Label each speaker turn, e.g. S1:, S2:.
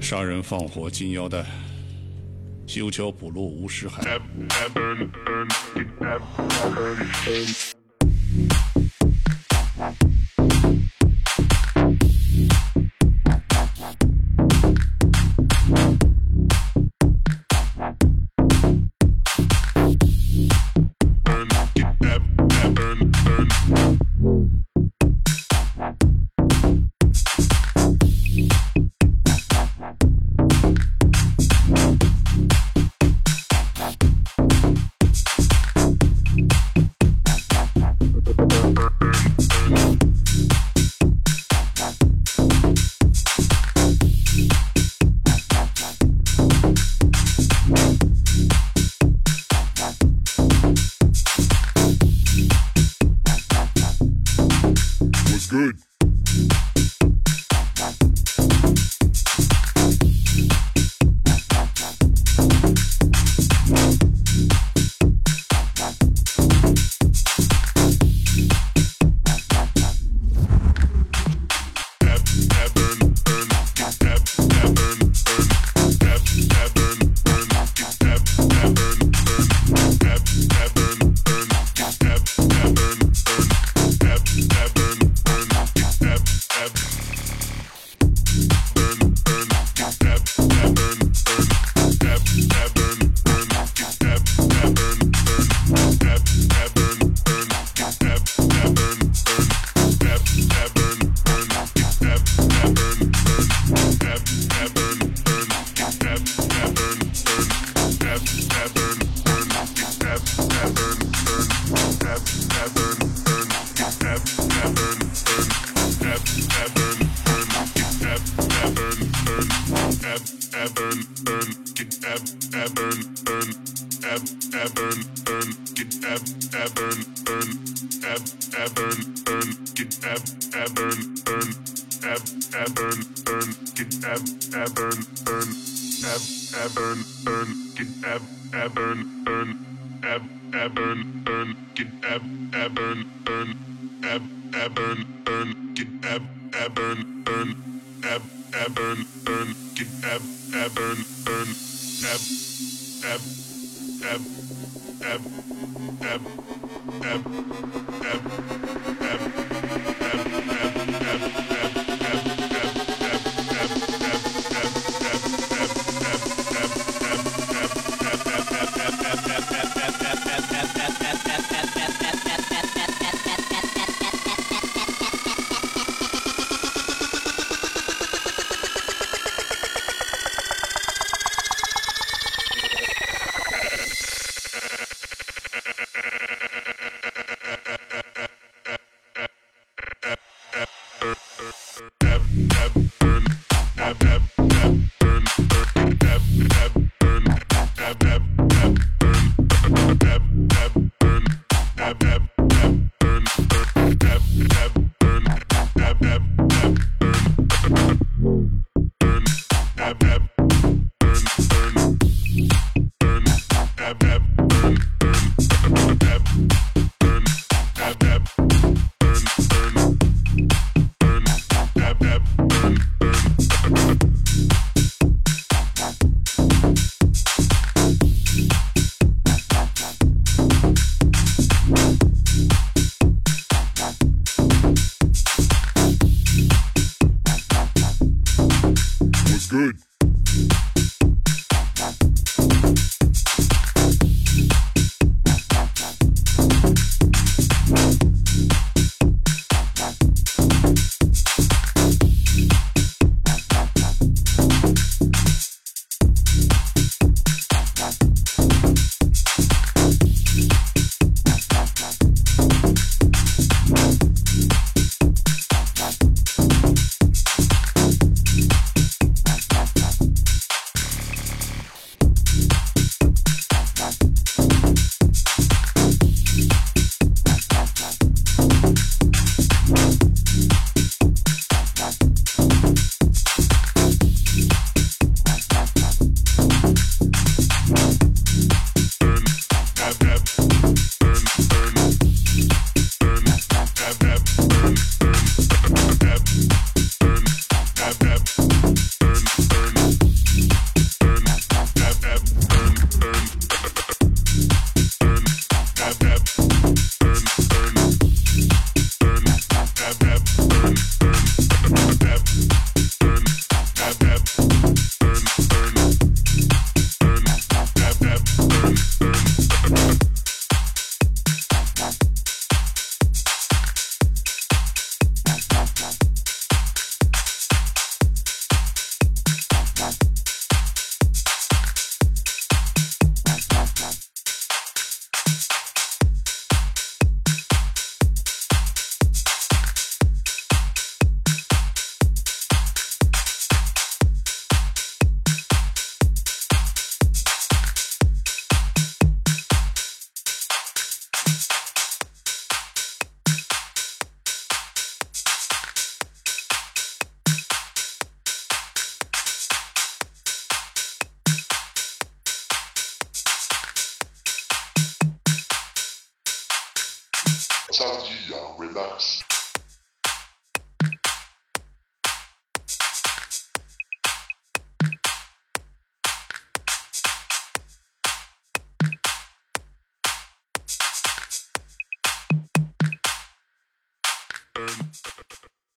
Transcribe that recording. S1: 杀人放火金腰带，修桥补路无尸骸。
S2: Get ev, burn, burn, get ev. Ebern, Bern, Eb, Ebern, Bern, get Eb, Ebern, Bern, Eb, Ebern, Bern, get Eb, Ebern, Bern, Eb, Ebern, Bern, get Eb, Ebern, Bern, Eb, Eb, Eb, Eb, Eb, Eb, Eb, Eb. but